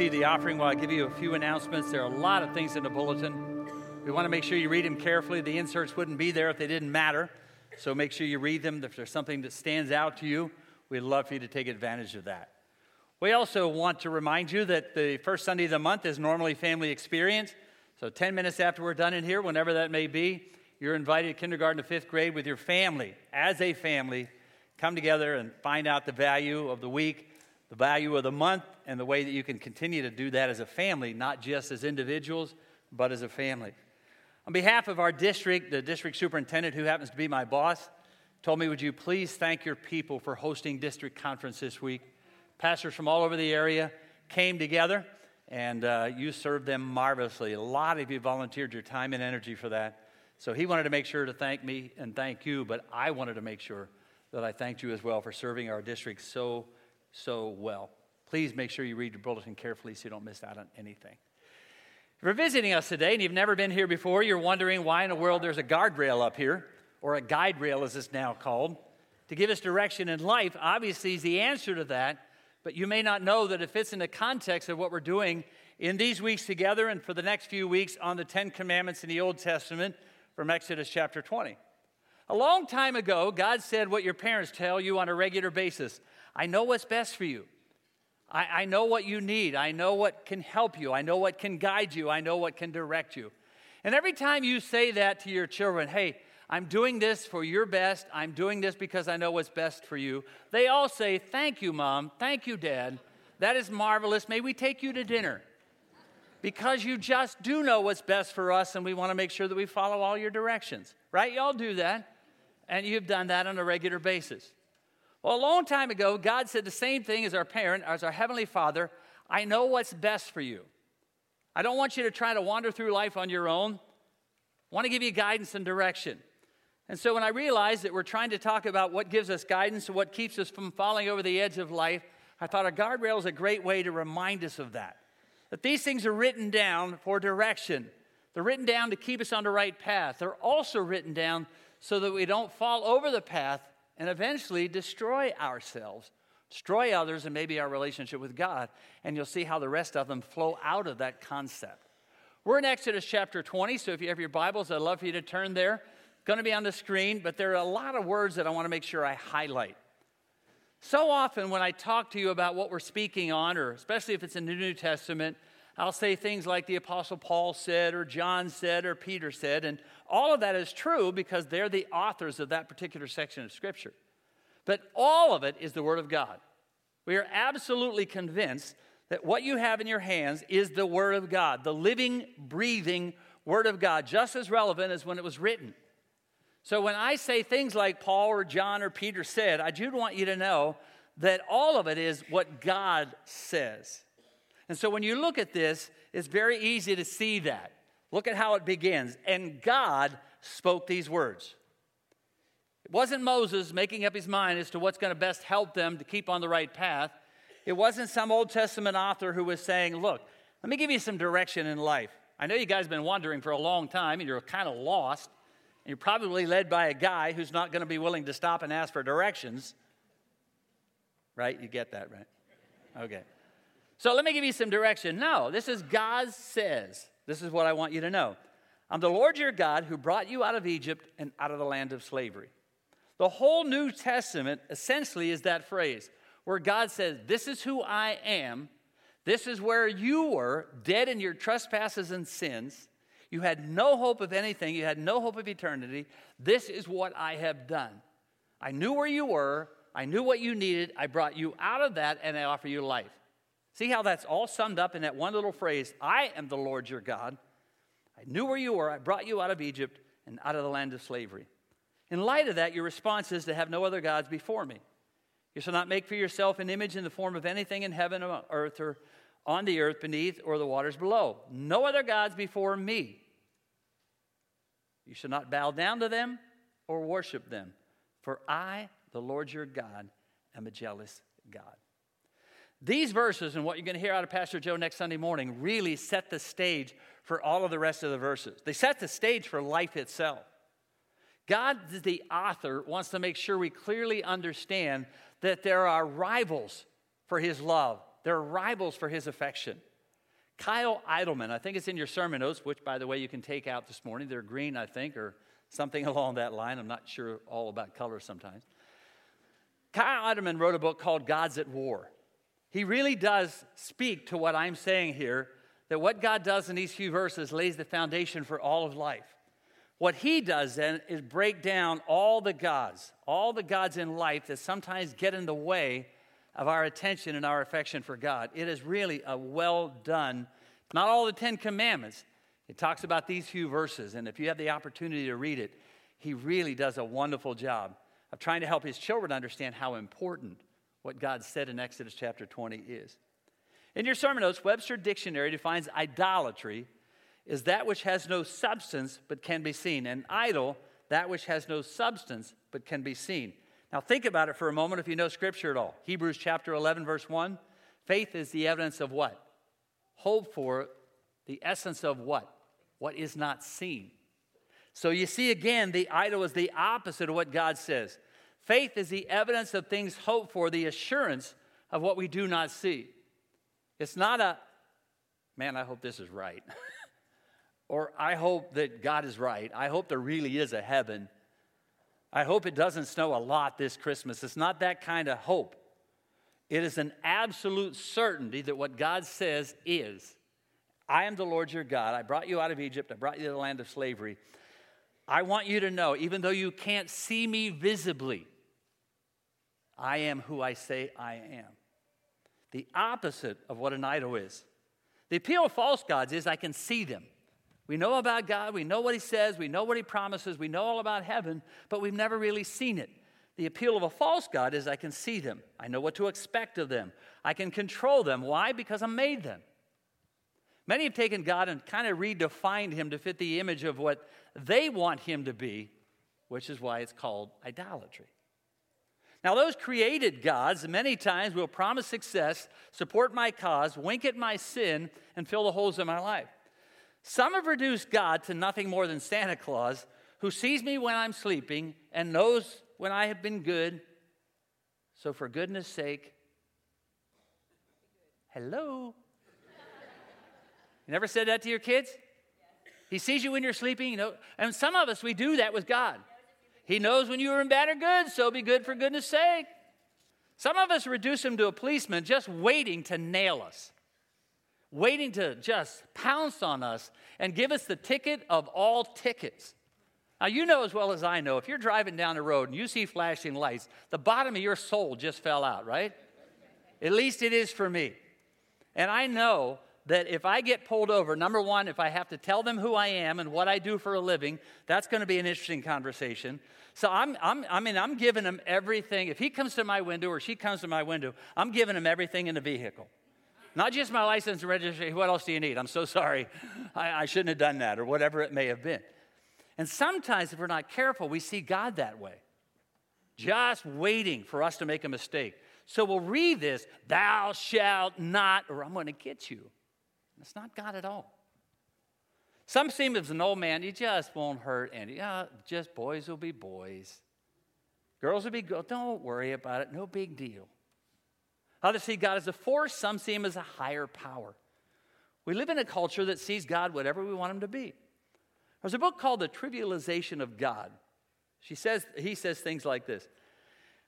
receive the offering while I give you a few announcements. There are a lot of things in the bulletin. We want to make sure you read them carefully. The inserts wouldn't be there if they didn't matter. So make sure you read them. If there's something that stands out to you, we'd love for you to take advantage of that. We also want to remind you that the first Sunday of the month is normally family experience. So 10 minutes after we're done in here, whenever that may be, you're invited to kindergarten to fifth grade with your family, as a family, come together and find out the value of the week, the value of the month, and the way that you can continue to do that as a family, not just as individuals, but as a family. On behalf of our district, the district superintendent, who happens to be my boss, told me, Would you please thank your people for hosting district conference this week? Pastors from all over the area came together, and uh, you served them marvelously. A lot of you volunteered your time and energy for that. So he wanted to make sure to thank me and thank you, but I wanted to make sure that I thanked you as well for serving our district so, so well. Please make sure you read your bulletin carefully so you don't miss out on anything. If you're visiting us today and you've never been here before, you're wondering why in the world there's a guardrail up here, or a guide rail as it's now called, to give us direction in life. Obviously, is the answer to that, but you may not know that it fits in the context of what we're doing in these weeks together and for the next few weeks on the Ten Commandments in the Old Testament from Exodus chapter 20. A long time ago, God said what your parents tell you on a regular basis I know what's best for you. I, I, know what you need. I know what can help you. I know what can guide you. I know what can direct you. And every time you say that to your children, hey, I'm doing this for your best. I'm doing this because I know what's best for you. They all say, Thank you, Mom. Thank you, Dad. That is marvelous. May we take you to dinner because you just do know what's best for us, and we want to make sure that we follow all your directions. Right? Y'all do that. And you've done that on a regular basis. Well, a long time ago, God said the same thing as our parent, as our Heavenly Father I know what's best for you. I don't want you to try to wander through life on your own. I want to give you guidance and direction. And so when I realized that we're trying to talk about what gives us guidance and what keeps us from falling over the edge of life, I thought a guardrail is a great way to remind us of that that these things are written down for direction. They're written down to keep us on the right path. They're also written down so that we don't fall over the path and eventually destroy ourselves, destroy others, and maybe our relationship with God. And you'll see how the rest of them flow out of that concept. We're in Exodus chapter 20, so if you have your Bibles, I'd love for you to turn there. It's going to be on the screen, but there are a lot of words that I want to make sure I highlight. So often, when I talk to you about what we're speaking on, or especially if it's in the New Testament, I'll say things like the Apostle Paul said, or John said, or Peter said, and all of that is true because they're the authors of that particular section of Scripture. But all of it is the Word of God. We are absolutely convinced that what you have in your hands is the Word of God, the living, breathing Word of God, just as relevant as when it was written. So when I say things like Paul or John or Peter said, I do want you to know that all of it is what God says. And so when you look at this, it's very easy to see that. Look at how it begins. And God spoke these words. It wasn't Moses making up his mind as to what's going to best help them to keep on the right path. It wasn't some Old Testament author who was saying, Look, let me give you some direction in life. I know you guys have been wandering for a long time and you're kind of lost. And You're probably led by a guy who's not going to be willing to stop and ask for directions. Right? You get that, right? Okay. So let me give you some direction. No, this is God says. This is what I want you to know. I'm the Lord your God who brought you out of Egypt and out of the land of slavery. The whole New Testament essentially is that phrase where God says, This is who I am. This is where you were, dead in your trespasses and sins. You had no hope of anything. You had no hope of eternity. This is what I have done. I knew where you were. I knew what you needed. I brought you out of that and I offer you life. See how that's all summed up in that one little phrase I am the Lord your God. I knew where you were. I brought you out of Egypt and out of the land of slavery. In light of that, your response is to have no other gods before me. You shall not make for yourself an image in the form of anything in heaven or earth or on the earth beneath or the waters below. No other gods before me. You shall not bow down to them or worship them, for I, the Lord your God, am a jealous God. These verses and what you're going to hear out of Pastor Joe next Sunday morning really set the stage for all of the rest of the verses. They set the stage for life itself. God, the author, wants to make sure we clearly understand that there are rivals for his love there are rivals for his affection. Kyle Idleman, I think it's in your sermon notes, which, by the way, you can take out this morning. They're green, I think, or something along that line. I'm not sure all about color sometimes. Kyle Idleman wrote a book called God's at War. He really does speak to what I'm saying here that what God does in these few verses lays the foundation for all of life. What he does then is break down all the gods, all the gods in life that sometimes get in the way of our attention and our affection for God. It is really a well done, not all the Ten Commandments. It talks about these few verses, and if you have the opportunity to read it, he really does a wonderful job of trying to help his children understand how important what God said in Exodus chapter 20 is. In your sermon notes, Webster Dictionary defines idolatry as that which has no substance but can be seen, An idol, that which has no substance but can be seen. Now, think about it for a moment if you know Scripture at all. Hebrews chapter 11, verse 1. Faith is the evidence of what? Hope for the essence of what? What is not seen. So you see again, the idol is the opposite of what God says. Faith is the evidence of things hoped for, the assurance of what we do not see. It's not a, man, I hope this is right. or I hope that God is right. I hope there really is a heaven. I hope it doesn't snow a lot this Christmas. It's not that kind of hope. It is an absolute certainty that what God says is I am the Lord your God. I brought you out of Egypt, I brought you to the land of slavery. I want you to know, even though you can't see me visibly, I am who I say I am. The opposite of what an idol is. The appeal of false gods is I can see them. We know about God, we know what He says, we know what He promises, we know all about heaven, but we've never really seen it. The appeal of a false God is I can see them, I know what to expect of them, I can control them. Why? Because I made them. Many have taken God and kind of redefined Him to fit the image of what they want him to be, which is why it's called idolatry. Now, those created gods many times will promise success, support my cause, wink at my sin, and fill the holes in my life. Some have reduced God to nothing more than Santa Claus, who sees me when I'm sleeping and knows when I have been good. So, for goodness sake, hello. You never said that to your kids? He sees you when you're sleeping, you know. And some of us, we do that with God. He knows when you are in bad or good, so be good for goodness sake. Some of us reduce him to a policeman just waiting to nail us, waiting to just pounce on us and give us the ticket of all tickets. Now, you know as well as I know, if you're driving down the road and you see flashing lights, the bottom of your soul just fell out, right? At least it is for me. And I know that if I get pulled over, number one, if I have to tell them who I am and what I do for a living, that's going to be an interesting conversation. So I'm, I'm, I mean, I'm giving him everything. If he comes to my window or she comes to my window, I'm giving him everything in the vehicle. Not just my license and registration. What else do you need? I'm so sorry. I, I shouldn't have done that, or whatever it may have been. And sometimes, if we're not careful, we see God that way, just waiting for us to make a mistake. So we'll read this, thou shalt not, or I'm going to get you. It's not God at all. Some seem as an old man, he just won't hurt any. Yeah, just boys will be boys. Girls will be girls. Don't worry about it. No big deal. Others see God as a force, some see him as a higher power. We live in a culture that sees God whatever we want him to be. There's a book called The Trivialization of God. She says, he says things like this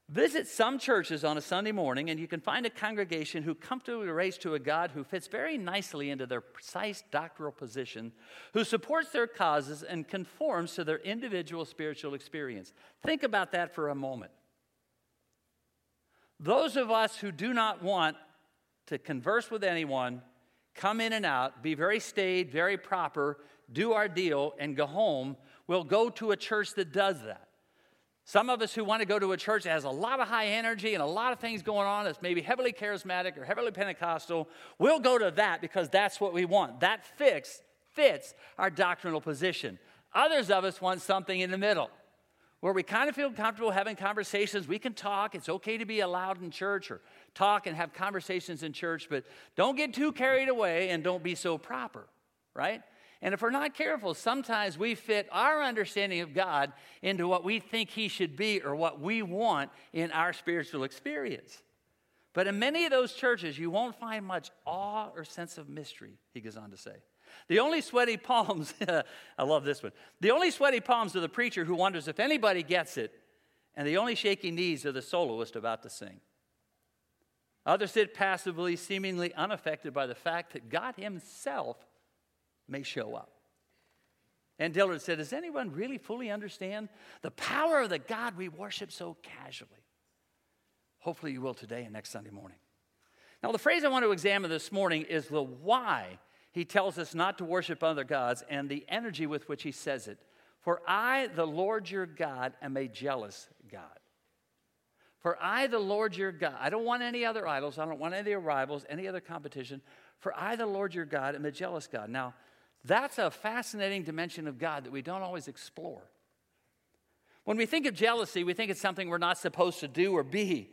Visit some churches on a Sunday morning, and you can find a congregation who comfortably relates to a God who fits very nicely into their precise doctrinal position, who supports their causes and conforms to their individual spiritual experience. Think about that for a moment. Those of us who do not want to converse with anyone, come in and out, be very staid, very proper, do our deal, and go home, will go to a church that does that. Some of us who want to go to a church that has a lot of high energy and a lot of things going on that's maybe heavily charismatic or heavily Pentecostal, we'll go to that because that's what we want. That fix fits our doctrinal position. Others of us want something in the middle where we kind of feel comfortable having conversations. We can talk. It's okay to be allowed in church or talk and have conversations in church, but don't get too carried away and don't be so proper, right? And if we're not careful, sometimes we fit our understanding of God into what we think He should be or what we want in our spiritual experience. But in many of those churches, you won't find much awe or sense of mystery, he goes on to say. The only sweaty palms, I love this one. The only sweaty palms are the preacher who wonders if anybody gets it, and the only shaky knees are the soloist about to sing. Others sit passively, seemingly unaffected by the fact that God Himself may show up. And Dillard said, Does anyone really fully understand the power of the God we worship so casually? Hopefully, you will today and next Sunday morning. Now, the phrase I want to examine this morning is the why he tells us not to worship other gods and the energy with which he says it. For I, the Lord your God, am a jealous God. For I, the Lord your God, I don't want any other idols, I don't want any other rivals, any other competition. For I, the Lord your God, am a jealous God. Now, that's a fascinating dimension of God that we don't always explore. When we think of jealousy, we think it's something we're not supposed to do or be.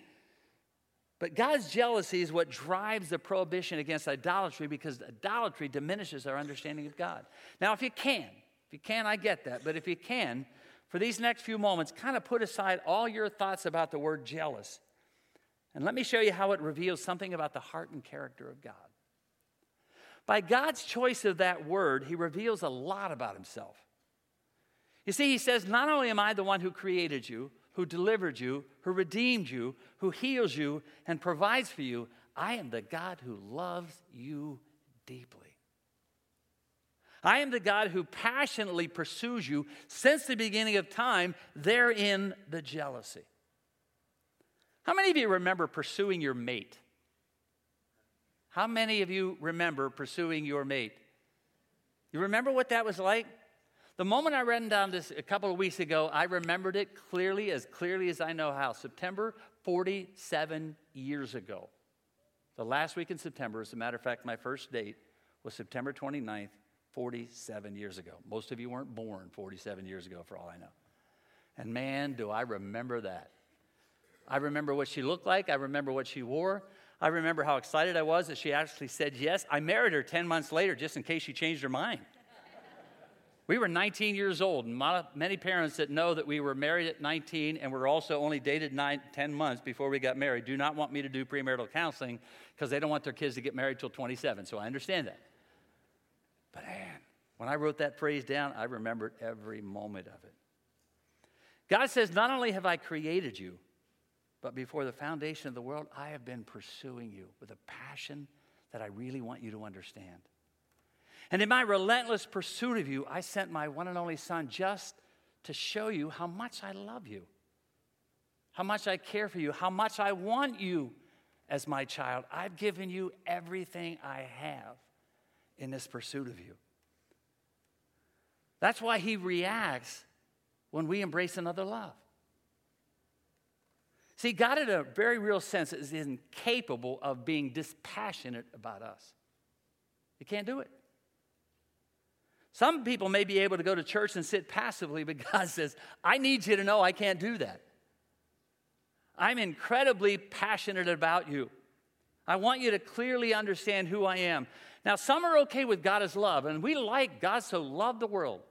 But God's jealousy is what drives the prohibition against idolatry because idolatry diminishes our understanding of God. Now, if you can, if you can, I get that, but if you can, for these next few moments, kind of put aside all your thoughts about the word jealous. And let me show you how it reveals something about the heart and character of God. By God's choice of that word, he reveals a lot about himself. You see, he says, Not only am I the one who created you, who delivered you, who redeemed you, who heals you, and provides for you. I am the God who loves you deeply. I am the God who passionately pursues you since the beginning of time, therein the jealousy. How many of you remember pursuing your mate? How many of you remember pursuing your mate? You remember what that was like? The moment I read down this a couple of weeks ago, I remembered it clearly, as clearly as I know how. September 47 years ago. The last week in September, as a matter of fact, my first date was September 29th, 47 years ago. Most of you weren't born 47 years ago, for all I know. And man, do I remember that. I remember what she looked like, I remember what she wore. I remember how excited I was that she actually said yes. I married her 10 months later just in case she changed her mind. We were 19 years old, and many parents that know that we were married at 19 and we're also only dated nine, 10 months before we got married do not want me to do premarital counseling because they don't want their kids to get married till 27. So I understand that. But man, when I wrote that phrase down, I remembered every moment of it. God says, Not only have I created you, but before the foundation of the world, I have been pursuing you with a passion that I really want you to understand. And in my relentless pursuit of you, I sent my one and only son just to show you how much I love you, how much I care for you, how much I want you as my child. I've given you everything I have in this pursuit of you. That's why he reacts when we embrace another love. See, God, in a very real sense, is incapable of being dispassionate about us. He can't do it. Some people may be able to go to church and sit passively, but God says, I need you to know I can't do that. I'm incredibly passionate about you. I want you to clearly understand who I am. Now, some are okay with God as love, and we like God so loved the world.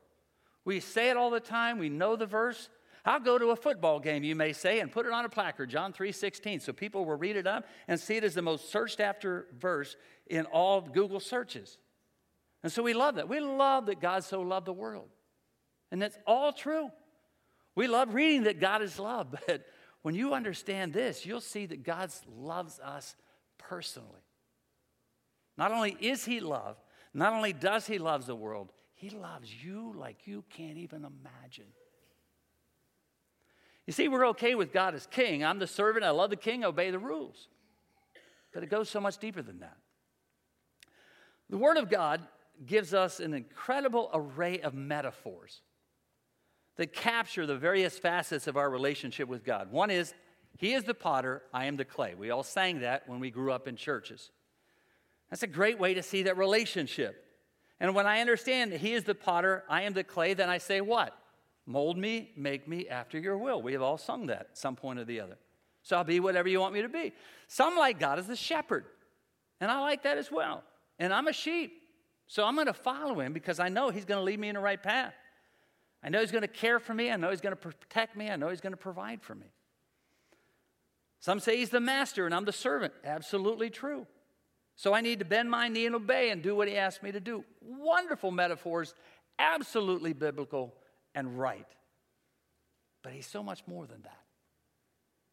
We say it all the time, we know the verse. I'll go to a football game, you may say, and put it on a placard, John 3:16, so people will read it up and see it as the most searched after verse in all Google searches. And so we love that. We love that God so loved the world. And that's all true. We love reading that God is love, but when you understand this, you'll see that God loves us personally. Not only is He love, not only does He love the world, He loves you like you can't even imagine. You see, we're okay with God as king. I'm the servant, I love the king, obey the rules. But it goes so much deeper than that. The Word of God gives us an incredible array of metaphors that capture the various facets of our relationship with God. One is, He is the potter, I am the clay. We all sang that when we grew up in churches. That's a great way to see that relationship. And when I understand that He is the potter, I am the clay, then I say, What? Mold me, make me after your will. We have all sung that at some point or the other. So I'll be whatever you want me to be. Some like God as the shepherd, and I like that as well. And I'm a sheep. So I'm going to follow him because I know he's going to lead me in the right path. I know he's going to care for me. I know he's going to protect me. I know he's going to provide for me. Some say he's the master and I'm the servant. Absolutely true. So I need to bend my knee and obey and do what he asked me to do. Wonderful metaphors, absolutely biblical and right. But he's so much more than that.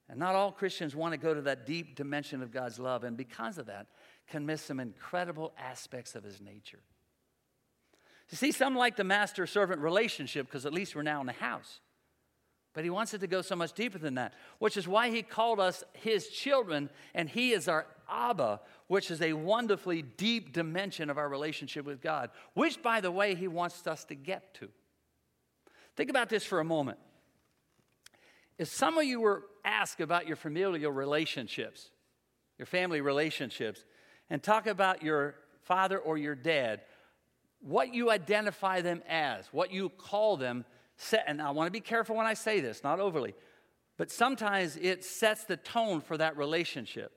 And not all Christians want to go to that deep dimension of God's love, and because of that, can miss some incredible aspects of his nature. You see, some like the master servant relationship because at least we're now in the house. But he wants it to go so much deeper than that, which is why he called us his children, and he is our Abba, which is a wonderfully deep dimension of our relationship with God, which, by the way, he wants us to get to. Think about this for a moment. If some of you were asked about your familial relationships, your family relationships, and talk about your father or your dad, what you identify them as, what you call them, and I want to be careful when I say this, not overly, but sometimes it sets the tone for that relationship.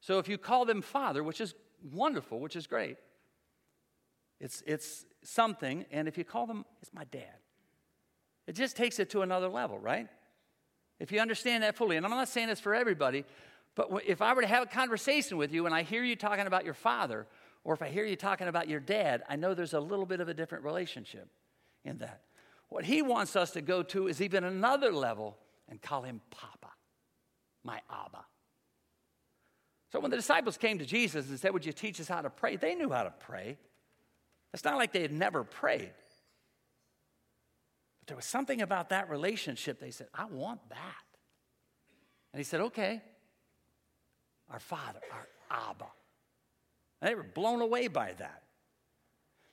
So if you call them father, which is wonderful, which is great, it's, it's something, and if you call them, it's my dad. It just takes it to another level, right? If you understand that fully, and I'm not saying this for everybody, but if I were to have a conversation with you and I hear you talking about your father, or if I hear you talking about your dad, I know there's a little bit of a different relationship in that. What he wants us to go to is even another level and call him Papa, my Abba. So when the disciples came to Jesus and said, Would you teach us how to pray? They knew how to pray. It's not like they had never prayed. But there was something about that relationship. They said, I want that. And he said, Okay, our Father, our Abba. And they were blown away by that.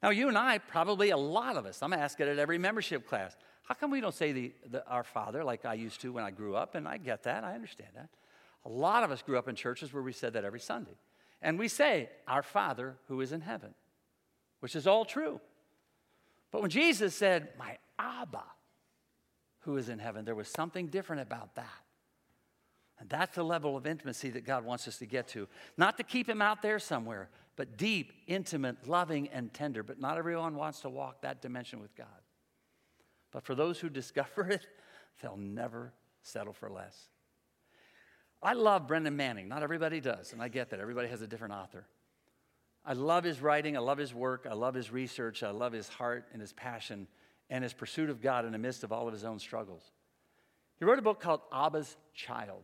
Now, you and I, probably a lot of us, I'm asking it at every membership class. How come we don't say the, the, our Father like I used to when I grew up? And I get that, I understand that. A lot of us grew up in churches where we said that every Sunday. And we say, Our Father who is in heaven, which is all true. But when Jesus said, My Abba who is in heaven, there was something different about that. And that's the level of intimacy that God wants us to get to. Not to keep him out there somewhere, but deep, intimate, loving, and tender. But not everyone wants to walk that dimension with God. But for those who discover it, they'll never settle for less. I love Brennan Manning. Not everybody does, and I get that. Everybody has a different author. I love his writing, I love his work, I love his research, I love his heart and his passion and his pursuit of God in the midst of all of his own struggles. He wrote a book called Abba's Child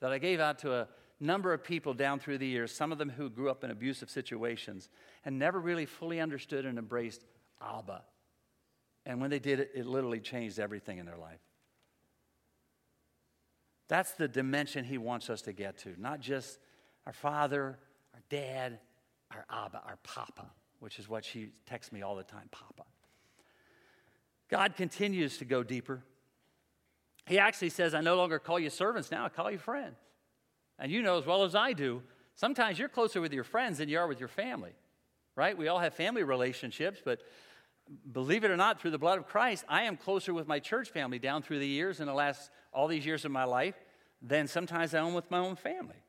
that I gave out to a number of people down through the years, some of them who grew up in abusive situations and never really fully understood and embraced Abba. And when they did it, it literally changed everything in their life. That's the dimension he wants us to get to, not just our father, our dad, our Abba, our Papa, which is what she texts me all the time Papa. God continues to go deeper. He actually says, I no longer call you servants now, I call you friends. And you know as well as I do, sometimes you're closer with your friends than you are with your family, right? We all have family relationships, but believe it or not, through the blood of Christ, I am closer with my church family down through the years in the last, all these years of my life, than sometimes I am with my own family.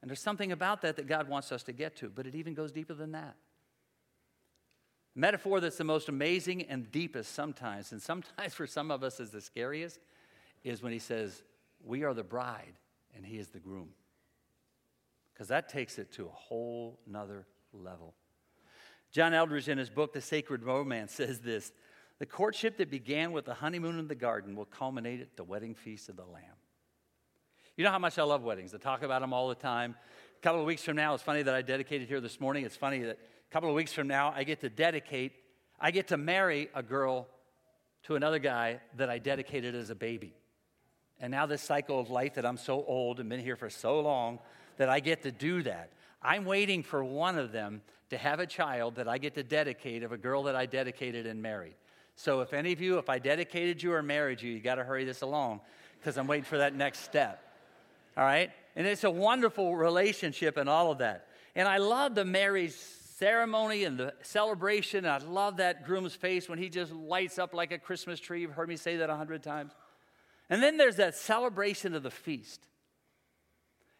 And there's something about that that God wants us to get to, but it even goes deeper than that. metaphor that's the most amazing and deepest sometimes, and sometimes for some of us is the scariest, is when he says, We are the bride and he is the groom. Because that takes it to a whole nother level. John Eldredge, in his book, The Sacred Romance, says this The courtship that began with the honeymoon in the garden will culminate at the wedding feast of the Lamb. You know how much I love weddings. I talk about them all the time. A couple of weeks from now, it's funny that I dedicated here this morning. It's funny that a couple of weeks from now, I get to dedicate, I get to marry a girl to another guy that I dedicated as a baby. And now, this cycle of life that I'm so old and been here for so long that I get to do that. I'm waiting for one of them to have a child that I get to dedicate of a girl that I dedicated and married. So, if any of you, if I dedicated you or married you, you got to hurry this along because I'm waiting for that next step. All right? And it's a wonderful relationship and all of that. And I love the marriage ceremony and the celebration. I love that groom's face when he just lights up like a Christmas tree. You've heard me say that a hundred times. And then there's that celebration of the feast.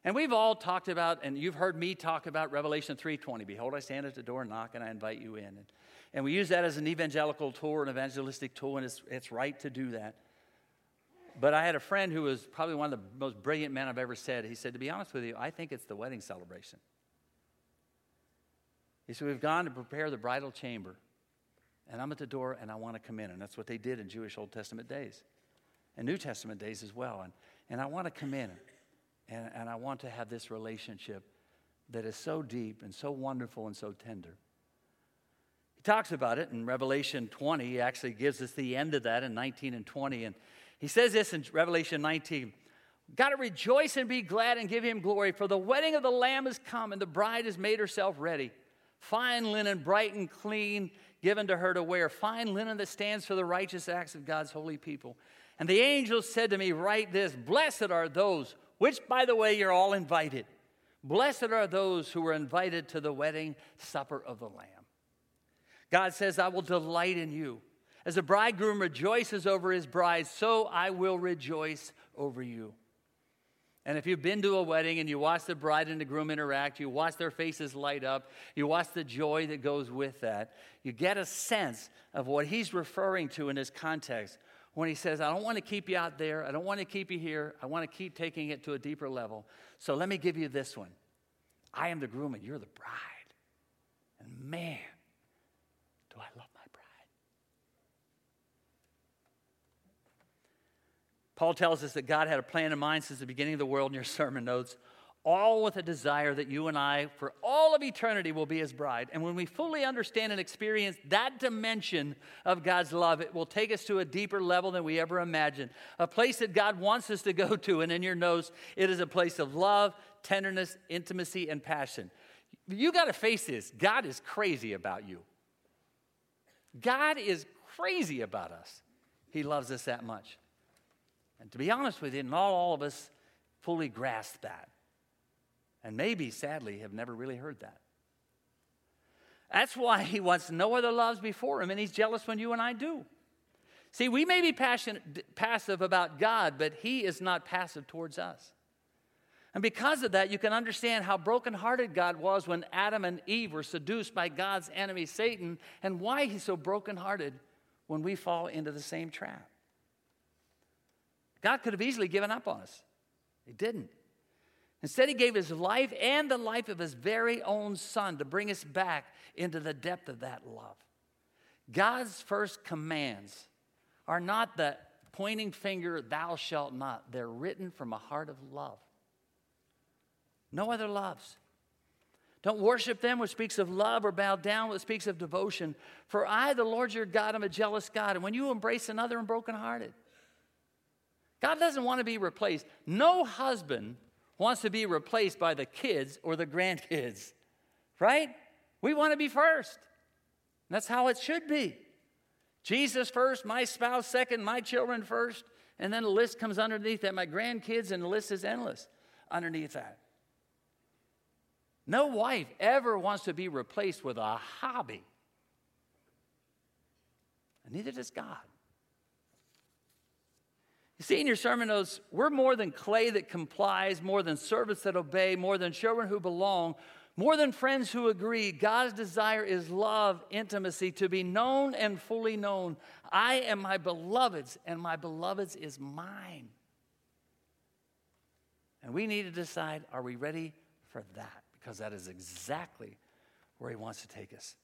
And we've all talked about, and you've heard me talk about Revelation 3:20. Behold, I stand at the door and knock, and I invite you in. And, and we use that as an evangelical tool, an evangelistic tool, and it's, it's right to do that. But I had a friend who was probably one of the most brilliant men I've ever said. He said, To be honest with you, I think it's the wedding celebration. He said, We've gone to prepare the bridal chamber, and I'm at the door and I want to come in. And that's what they did in Jewish Old Testament days and New Testament days as well. And, and I want to come in and, and I want to have this relationship that is so deep and so wonderful and so tender. He talks about it in Revelation 20. He actually gives us the end of that in 19 and 20. And he says this in Revelation 19 Got to rejoice and be glad and give him glory, for the wedding of the Lamb has come, and the bride has made herself ready. Fine linen, bright and clean, given to her to wear. Fine linen that stands for the righteous acts of God's holy people. And the angel said to me, Write this Blessed are those, which, by the way, you're all invited. Blessed are those who are invited to the wedding supper of the Lamb. God says, I will delight in you. As a bridegroom rejoices over his bride, so I will rejoice over you. And if you've been to a wedding and you watch the bride and the groom interact, you watch their faces light up, you watch the joy that goes with that, you get a sense of what he's referring to in this context when he says, I don't want to keep you out there, I don't want to keep you here, I want to keep taking it to a deeper level. So let me give you this one I am the groom and you're the bride. And man, do I love my bride. Paul tells us that God had a plan in mind since the beginning of the world in your sermon notes, all with a desire that you and I, for all of eternity, will be his bride. And when we fully understand and experience that dimension of God's love, it will take us to a deeper level than we ever imagined. A place that God wants us to go to. And in your notes, it is a place of love, tenderness, intimacy, and passion. You got to face this God is crazy about you. God is crazy about us. He loves us that much. And to be honest with you, not all of us fully grasp that. And maybe, sadly, have never really heard that. That's why he wants no other loves before him, and he's jealous when you and I do. See, we may be passionate, passive about God, but he is not passive towards us. And because of that, you can understand how brokenhearted God was when Adam and Eve were seduced by God's enemy, Satan, and why he's so brokenhearted when we fall into the same trap. God could have easily given up on us, He didn't. Instead, He gave His life and the life of His very own Son to bring us back into the depth of that love. God's first commands are not the pointing finger, thou shalt not. They're written from a heart of love. No other loves. Don't worship them which speaks of love or bow down which speaks of devotion. For I, the Lord your God, am a jealous God. And when you embrace another, I'm brokenhearted. God doesn't want to be replaced. No husband wants to be replaced by the kids or the grandkids, right? We want to be first. That's how it should be. Jesus first, my spouse second, my children first, and then the list comes underneath that, my grandkids, and the list is endless underneath that. No wife ever wants to be replaced with a hobby. And neither does God. You see in your sermon notes, we're more than clay that complies, more than servants that obey, more than children who belong, more than friends who agree. God's desire is love, intimacy, to be known and fully known. I am my beloved's, and my beloved's is mine. And we need to decide are we ready for that? because that is exactly where He wants to take us.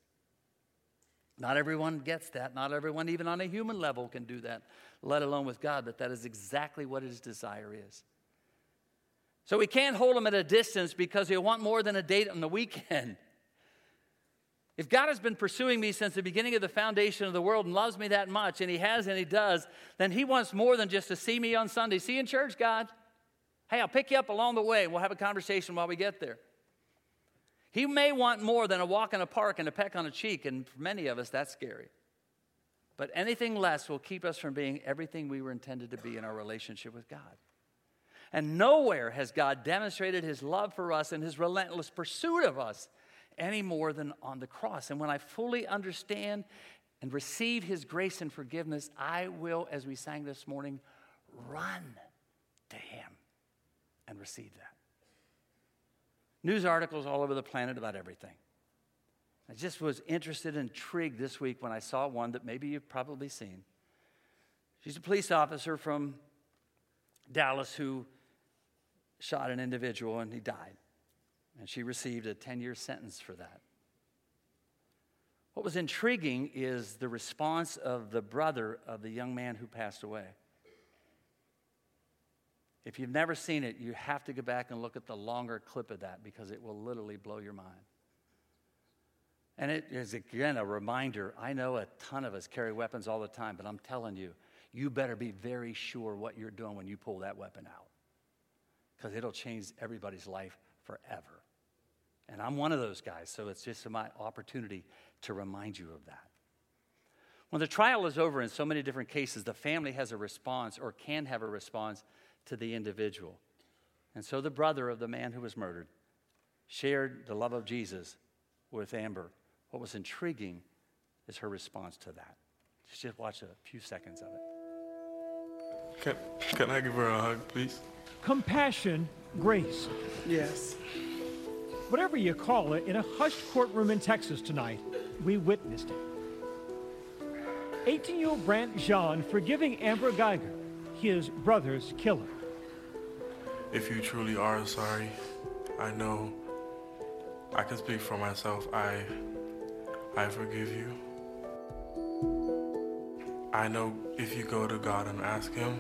Not everyone gets that. Not everyone, even on a human level, can do that, let alone with God, but that is exactly what His desire is. So we can't hold Him at a distance because He'll want more than a date on the weekend. If God has been pursuing me since the beginning of the foundation of the world and loves me that much, and He has and He does, then He wants more than just to see me on Sunday. See you in church, God. Hey, I'll pick you up along the way. We'll have a conversation while we get there. He may want more than a walk in a park and a peck on a cheek, and for many of us, that's scary. But anything less will keep us from being everything we were intended to be in our relationship with God. And nowhere has God demonstrated his love for us and his relentless pursuit of us any more than on the cross. And when I fully understand and receive his grace and forgiveness, I will, as we sang this morning, run to him and receive that news articles all over the planet about everything. I just was interested and intrigued this week when I saw one that maybe you've probably seen. She's a police officer from Dallas who shot an individual and he died. And she received a 10 year sentence for that. What was intriguing is the response of the brother of the young man who passed away. If you've never seen it, you have to go back and look at the longer clip of that because it will literally blow your mind. And it is, again, a reminder. I know a ton of us carry weapons all the time, but I'm telling you, you better be very sure what you're doing when you pull that weapon out because it'll change everybody's life forever. And I'm one of those guys, so it's just my opportunity to remind you of that. When the trial is over in so many different cases, the family has a response or can have a response to the individual. And so the brother of the man who was murdered shared the love of Jesus with Amber what was intriguing is her response to that. Just watch a few seconds of it. Can, can I give her a hug, please? Compassion, grace. Yes. Whatever you call it, in a hushed courtroom in Texas tonight, we witnessed it. 18 year old Brandt Jean forgiving Amber Geiger, his brother's killer. If you truly are sorry, I know I can speak for myself. I I forgive you. I know if you go to God and ask Him,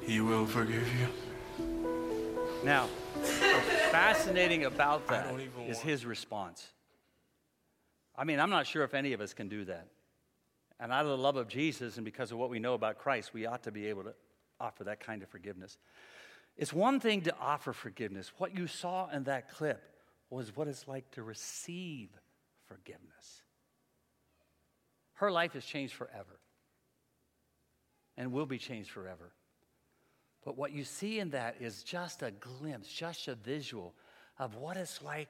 He will forgive you. Now, fascinating about that is his response. I mean, I'm not sure if any of us can do that. And out of the love of Jesus and because of what we know about Christ, we ought to be able to offer that kind of forgiveness. It's one thing to offer forgiveness. What you saw in that clip was what it's like to receive forgiveness. Her life has changed forever and will be changed forever. But what you see in that is just a glimpse, just a visual of what it's like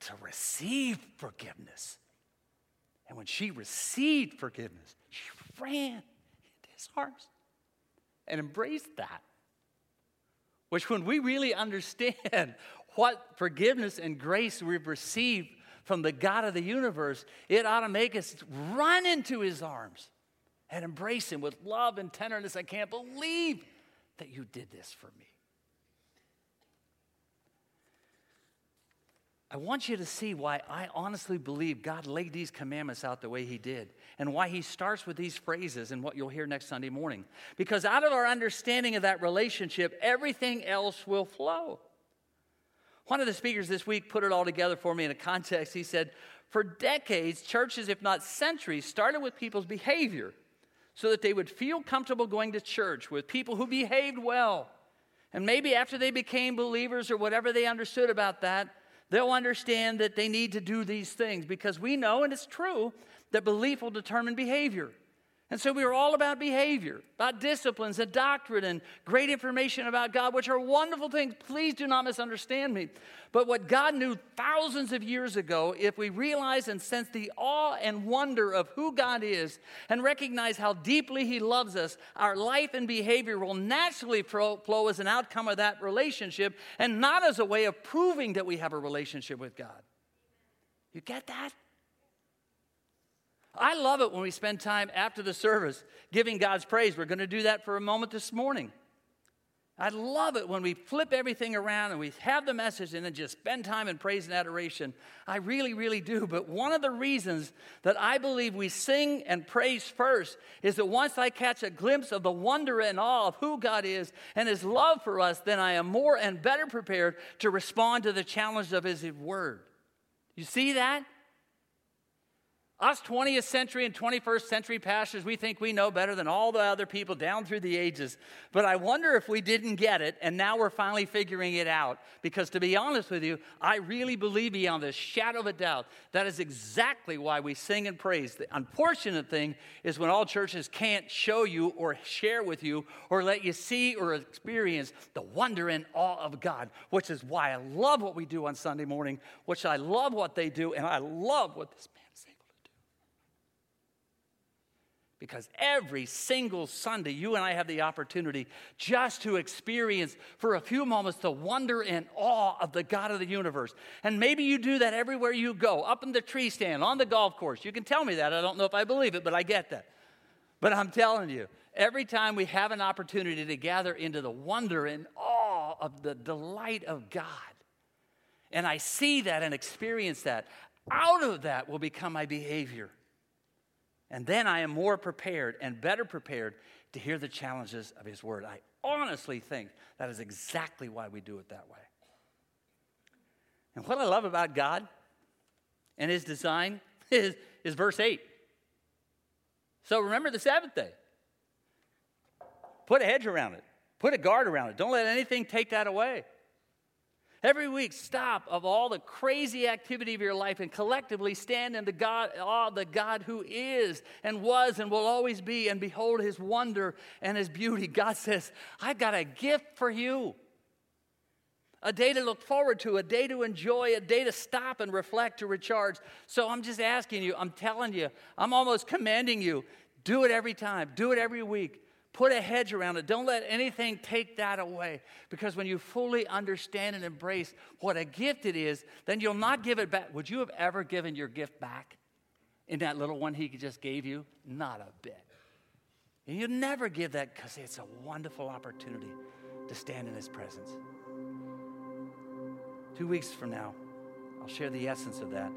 to receive forgiveness. And when she received forgiveness, she ran into his arms and embraced that. Which, when we really understand what forgiveness and grace we've received from the God of the universe, it ought to make us run into his arms and embrace him with love and tenderness. I can't believe that you did this for me. I want you to see why I honestly believe God laid these commandments out the way He did, and why He starts with these phrases and what you'll hear next Sunday morning. Because out of our understanding of that relationship, everything else will flow. One of the speakers this week put it all together for me in a context. He said, For decades, churches, if not centuries, started with people's behavior so that they would feel comfortable going to church with people who behaved well. And maybe after they became believers or whatever they understood about that, they'll understand that they need to do these things because we know, and it's true, that belief will determine behavior. And so we are all about behavior, about disciplines and doctrine and great information about God, which are wonderful things. Please do not misunderstand me. But what God knew thousands of years ago, if we realize and sense the awe and wonder of who God is and recognize how deeply He loves us, our life and behavior will naturally flow as an outcome of that relationship and not as a way of proving that we have a relationship with God. You get that? I love it when we spend time after the service giving God's praise. We're going to do that for a moment this morning. I love it when we flip everything around and we have the message and then just spend time in praise and adoration. I really, really do. But one of the reasons that I believe we sing and praise first is that once I catch a glimpse of the wonder and awe of who God is and His love for us, then I am more and better prepared to respond to the challenge of His word. You see that? Us 20th century and 21st century pastors, we think we know better than all the other people down through the ages. But I wonder if we didn't get it and now we're finally figuring it out. Because to be honest with you, I really believe beyond the shadow of a doubt that is exactly why we sing and praise. The unfortunate thing is when all churches can't show you or share with you or let you see or experience the wonder and awe of God, which is why I love what we do on Sunday morning, which I love what they do, and I love what this man Because every single Sunday, you and I have the opportunity just to experience for a few moments the wonder and awe of the God of the universe. And maybe you do that everywhere you go, up in the tree stand, on the golf course. You can tell me that. I don't know if I believe it, but I get that. But I'm telling you, Every time we have an opportunity to gather into the wonder and awe of the delight of God, and I see that and experience that, out of that will become my behavior. And then I am more prepared and better prepared to hear the challenges of His Word. I honestly think that is exactly why we do it that way. And what I love about God and His design is, is verse 8. So remember the Sabbath day. Put a hedge around it, put a guard around it. Don't let anything take that away. Every week, stop of all the crazy activity of your life and collectively stand in the God, awe the God who is and was and will always be, and behold his wonder and his beauty. God says, I've got a gift for you. A day to look forward to, a day to enjoy, a day to stop and reflect, to recharge. So I'm just asking you, I'm telling you, I'm almost commanding you do it every time, do it every week. Put a hedge around it. Don't let anything take that away. Because when you fully understand and embrace what a gift it is, then you'll not give it back. Would you have ever given your gift back in that little one he just gave you? Not a bit. And you never give that because it's a wonderful opportunity to stand in his presence. Two weeks from now, I'll share the essence of that.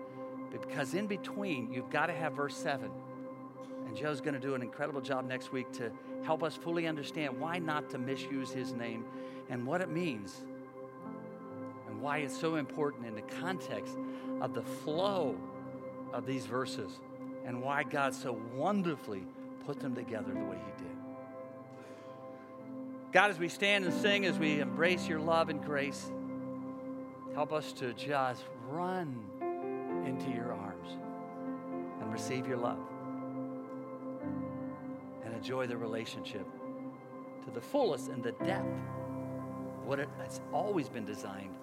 Because in between, you've got to have verse 7. And Joe's going to do an incredible job next week to help us fully understand why not to misuse his name and what it means and why it's so important in the context of the flow of these verses and why God so wonderfully put them together the way he did. God, as we stand and sing, as we embrace your love and grace, help us to just run into your arms and receive your love enjoy the relationship to the fullest and the depth of what it has always been designed